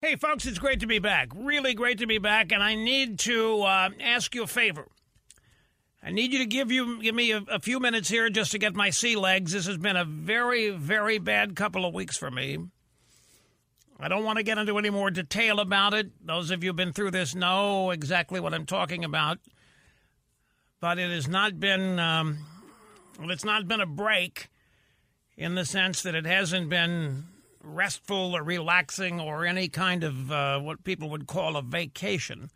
Hey, folks, it's great to be back. Really great to be back, and I need to uh, ask you a favor. I need you to give you give me a, a, few minutes here just to get my sea legs. This has been a very, very bad couple of weeks for me. I don't want to get into any more detail about it. Those of you who've been through this know exactly what I'm talking about. But it has not been um, well, it's not been a break in the sense that it hasn't been restful or relaxing or any kind of uh, what people would call a vacation.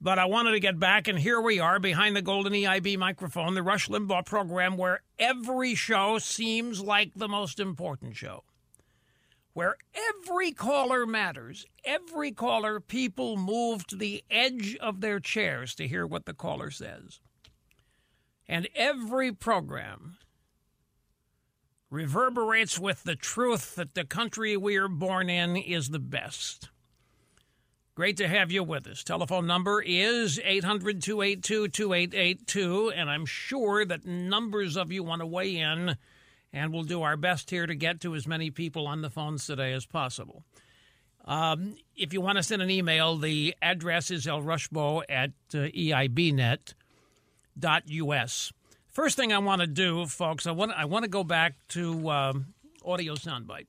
But I wanted to get back, and here we are behind the golden EIB microphone, the Rush Limbaugh program, where every show seems like the most important show. Where every caller matters. Every caller, people move to the edge of their chairs to hear what the caller says. And every program reverberates with the truth that the country we are born in is the best. Great to have you with us. Telephone number is 800 282 2882, and I'm sure that numbers of you want to weigh in, and we'll do our best here to get to as many people on the phones today as possible. Um, if you want to send an email, the address is lrushbo at uh, eibnet.us. First thing I want to do, folks, I want I want to go back to um, audio soundbite.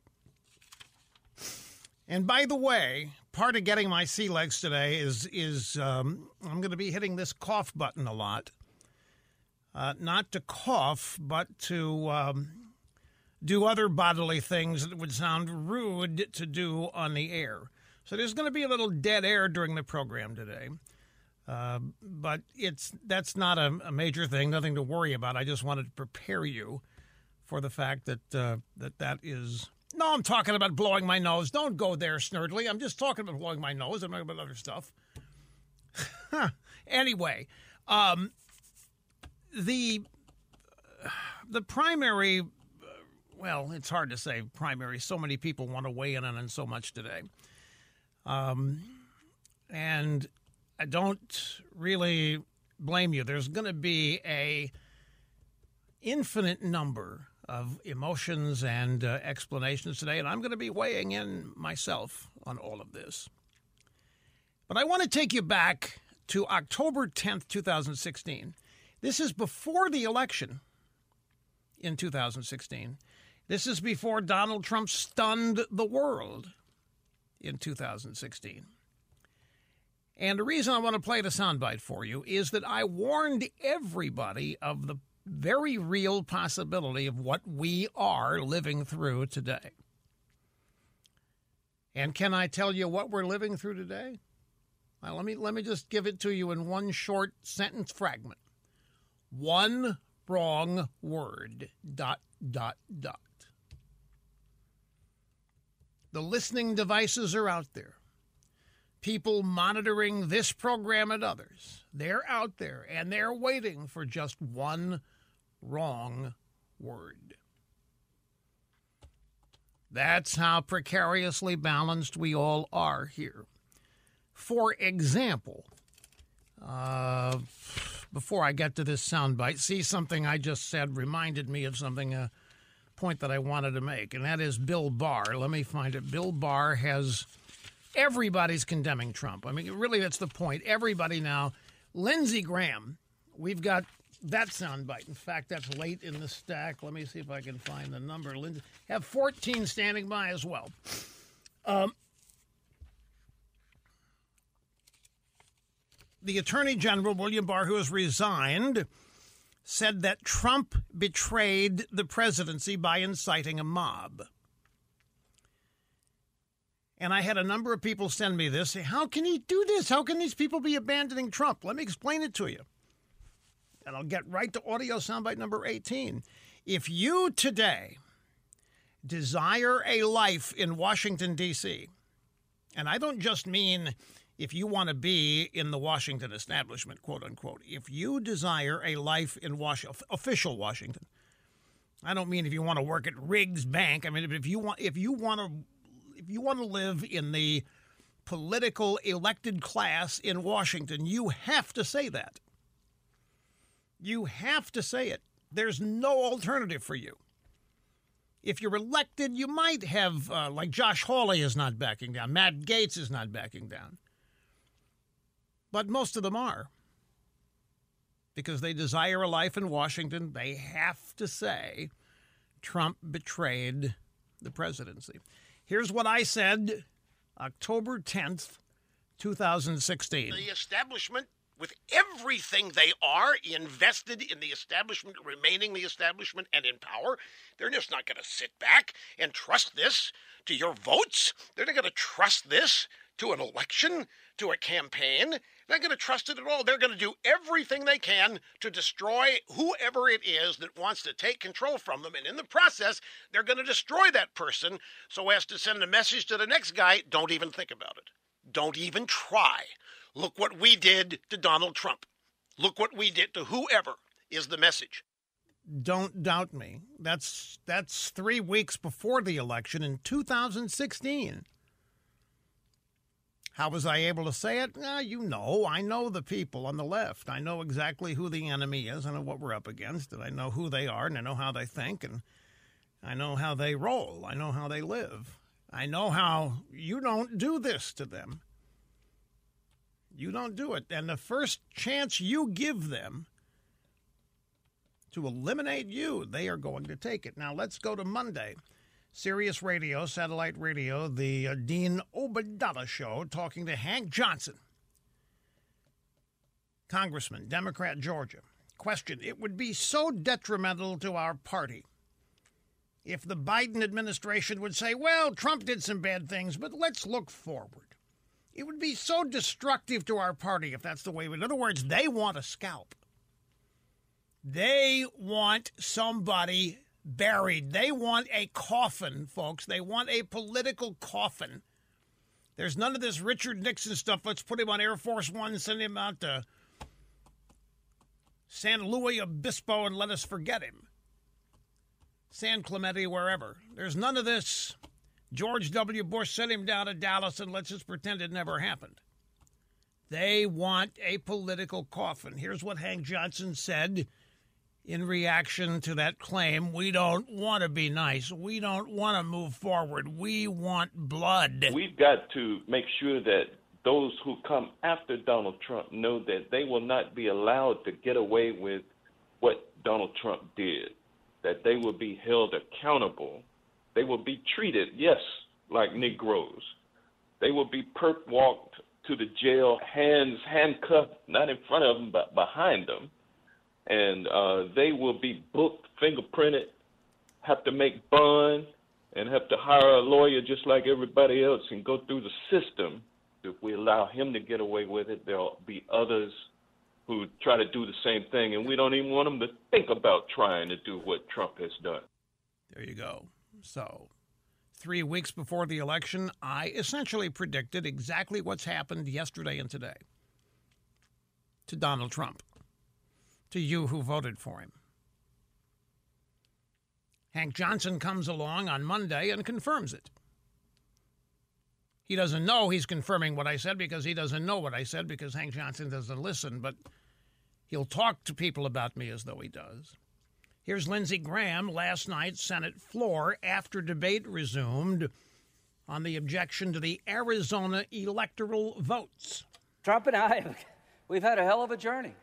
And by the way, part of getting my sea legs today is is um, I'm going to be hitting this cough button a lot. Uh, not to cough, but to um, do other bodily things that would sound rude to do on the air. So there's going to be a little dead air during the program today. Uh, but it's that's not a, a, major thing, nothing to worry about. I just wanted to prepare you for the fact that uh, that that is. No, I'm talking about blowing my nose. Don't go there, Snerdley. I'm just talking about blowing my nose. I'm talking about other stuff. anyway, um, the the primary. Well, it's hard to say primary. So many people want to weigh in on so much today. Um, and I don't really blame you. There's going to be a infinite number of emotions and uh, explanations today, and I'm going to be weighing in myself on all of this. But I want to take you back to October 10th, 2016. This is before the election in 2016. This is before Donald Trump stunned the world in 2016. And the reason I want to play the soundbite for you is that I warned everybody of the very real possibility of what we are living through today. And can I tell you what we're living through today? Let me let me just give it to you in one short sentence fragment. One wrong word. Dot dot dot. The listening devices are out there people monitoring this program and others. They're out there and they're waiting for just one wrong word. That's how precariously balanced we all are here. For example, uh, before I get to this soundbite, see something I just said reminded me of something, a point that I wanted to make, and that is Bill Barr. Let me find it. Bill Barr has everybody's condemning Trump. I mean, really, that's the point. Everybody now. Lindsey Graham, we've got that soundbite. In fact, that's late in the stack. Let me see if I can find the number. Lindsey have 14 standing by as well. Um, the Attorney General, William Barr, who has resigned, said that Trump betrayed the presidency by inciting a mob. And I had a number of people send me this. Say, How can he do this? How can these people be abandoning Trump? Let me explain it to you. And I'll get right to audio soundbite number 18. If you today desire a life in Washington, D.C., and I don't just mean if you want to be in the Washington establishment, quote unquote, if you desire a life in Washington, official Washington, I don't mean if you want to work at Riggs Bank. I mean if you want if you want to if you want to live in the political elected class in Washington, you have to say that. You have to say it. There's no alternative for you. if you're elected, you might have, uh, like Josh Hawley is not backing down, Matt Gaetz is not backing down. But most of them are. Because they desire a life in Washington, they have to say Trump betrayed the presidency. Here's what I said October 10th, 2016. The establishment with everything they are invested in the establishment, remaining the establishment and in power. They're just not going to sit back and trust this to your votes. They're not going to trust this to an election, to a campaign. They're not going to trust it at all. They're going to do everything they can to destroy whoever it is that wants to take control from them. And in the process, they're going to destroy that person so as to send a message to the next guy don't even think about it. Don't even try. Look what we did to Donald Trump. Look what we did to whoever is the message. Don't doubt me. That's that's 3 weeks before the election in 2016. How was I able to say it? Uh, you know, I know the people on the left. I know exactly who the enemy is. I know what we're up against, and I know who they are, and I know how they think, and I know how they roll. I know how they live. I know how you don't do this to them. You don't do it. And the first chance you give them to eliminate you, they are going to take it. Now, let's go to Monday. Sirius Radio, satellite radio, the uh, Dean Obeidallah Show, talking to Hank Johnson, Congressman, Democrat, Georgia. Question It would be so detrimental to our party if the Biden administration would say, well, Trump did some bad things, but let's look forward. It would be so destructive to our party if that's the way. In other words, they want a scalp. They want somebody buried. They want a coffin, folks. They want a political coffin. There's none of this Richard Nixon stuff. Let's put him on Air Force One, send him out to San Luis Obispo, and let us forget him. San Clemente, wherever. There's none of this. George W. Bush sent him down to Dallas and let's just pretend it never happened. They want a political coffin. Here's what Hank Johnson said in reaction to that claim. We don't want to be nice. We don't want to move forward. We want blood. We've got to make sure that those who come after Donald Trump know that they will not be allowed to get away with what Donald Trump did, that they will be held accountable they will be treated, yes, like Negroes. They will be perp walked to the jail, hands handcuffed, not in front of them, but behind them. And uh, they will be booked, fingerprinted, have to make bond, and have to hire a lawyer just like everybody else and go through the system. If we allow him to get away with it, there'll be others who try to do the same thing, and we don't even want them to think about trying to do what Trump has done. There you go. So, three weeks before the election, I essentially predicted exactly what's happened yesterday and today to Donald Trump, to you who voted for him. Hank Johnson comes along on Monday and confirms it. He doesn't know he's confirming what I said because he doesn't know what I said because Hank Johnson doesn't listen, but he'll talk to people about me as though he does. Here's Lindsey Graham last night, Senate floor after debate resumed on the objection to the Arizona electoral votes. Trump and I, we've had a hell of a journey.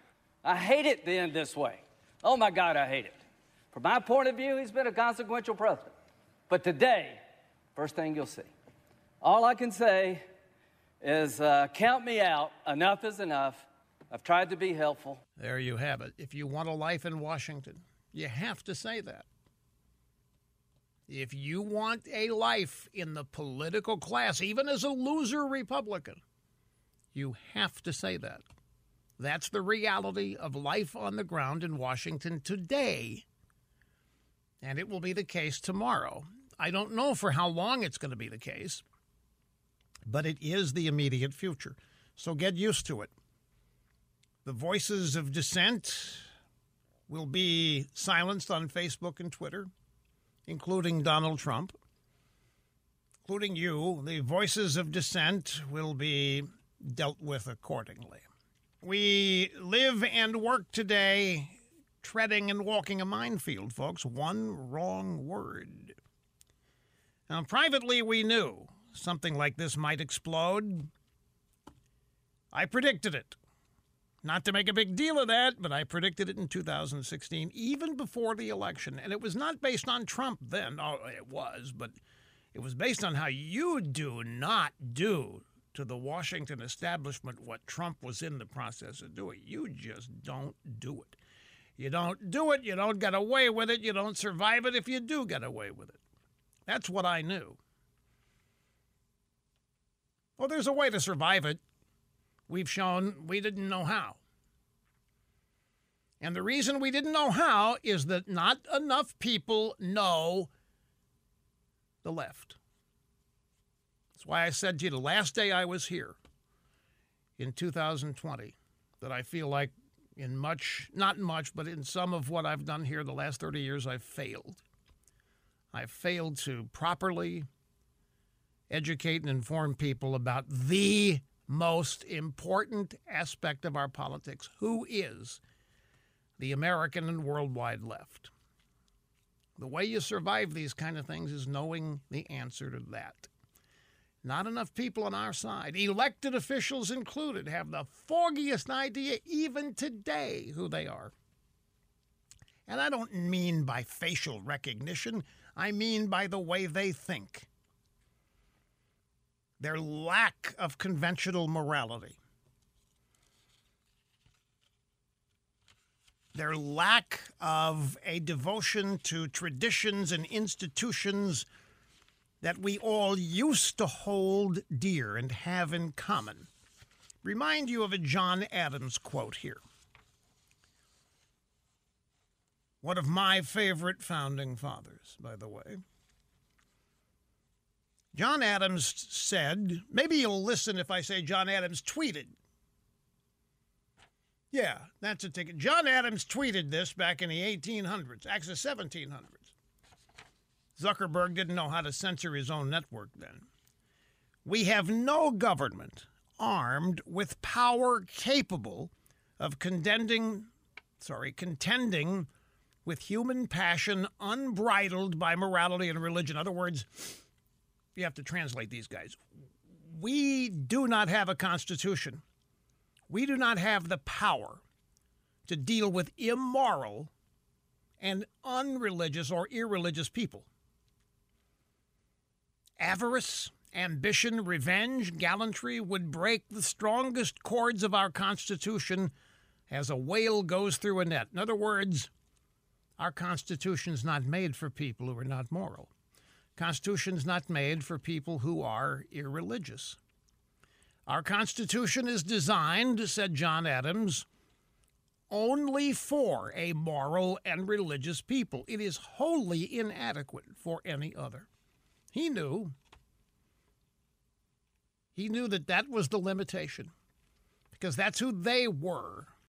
I hate it being this way. Oh my God, I hate it. From my point of view, he's been a consequential president. But today, first thing you'll see, all I can say is uh, count me out. Enough is enough. I've tried to be helpful. There you have it. If you want a life in Washington, you have to say that. If you want a life in the political class, even as a loser Republican, you have to say that. That's the reality of life on the ground in Washington today. And it will be the case tomorrow. I don't know for how long it's going to be the case, but it is the immediate future. So get used to it. The voices of dissent will be silenced on Facebook and Twitter, including Donald Trump, including you. The voices of dissent will be dealt with accordingly. We live and work today treading and walking a minefield, folks. One wrong word Now, privately, we knew something like this might explode. I predicted it. Not to make a big deal of that, but I predicted it in 2016, even before the election. And it was not based on Trump then. Oh, it was, but it was based on how you do not do to the Washington establishment what Trump was in the process of doing. You just don't do it. You don't do it, you don't get away with it, you don't survive it if you do get away with it. That's what I knew. Well, there's a way to survive it. We've shown we didn't know how. And the reason we didn't know how is that not enough people know the left. That's why I said to you the last day I was here in 2020 that I feel like in much, not much, but in some of what I've done here the last 30 years, I've failed. I've failed to properly educate and inform people about the most important aspect of our politics who is the American and worldwide left. The way you survive these kind of things is knowing the answer to that. Not enough people on our side, elected officials included, have the foggiest idea, even today, who they are. And I don't mean by facial recognition, I mean by the way they think. Their lack of conventional morality. Their lack of a devotion to traditions and institutions that we all used to hold dear and have in common. Remind you of a John Adams quote here. One of my favorite founding fathers, by the way. John Adams said, maybe you'll listen if I say John Adams tweeted. Yeah, that's a ticket. John Adams tweeted this back in the 1800s, actually 1700s. Zuckerberg didn't know how to censor his own network then. We have no government armed with power capable of contending, sorry, contending with human passion unbridled by morality and religion. In other words, you have to translate these guys. We do not have a constitution. We do not have the power to deal with immoral and unreligious or irreligious people. Avarice, ambition, revenge, gallantry would break the strongest cords of our Constitution as a whale goes through a net. In other words, our Constitution is not made for people who are not moral. Constitution is not made for people who are irreligious. Our Constitution is designed, said John Adams, only for a moral and religious people. It is wholly inadequate for any other. He knew. He knew that that was the limitation because that's who they were.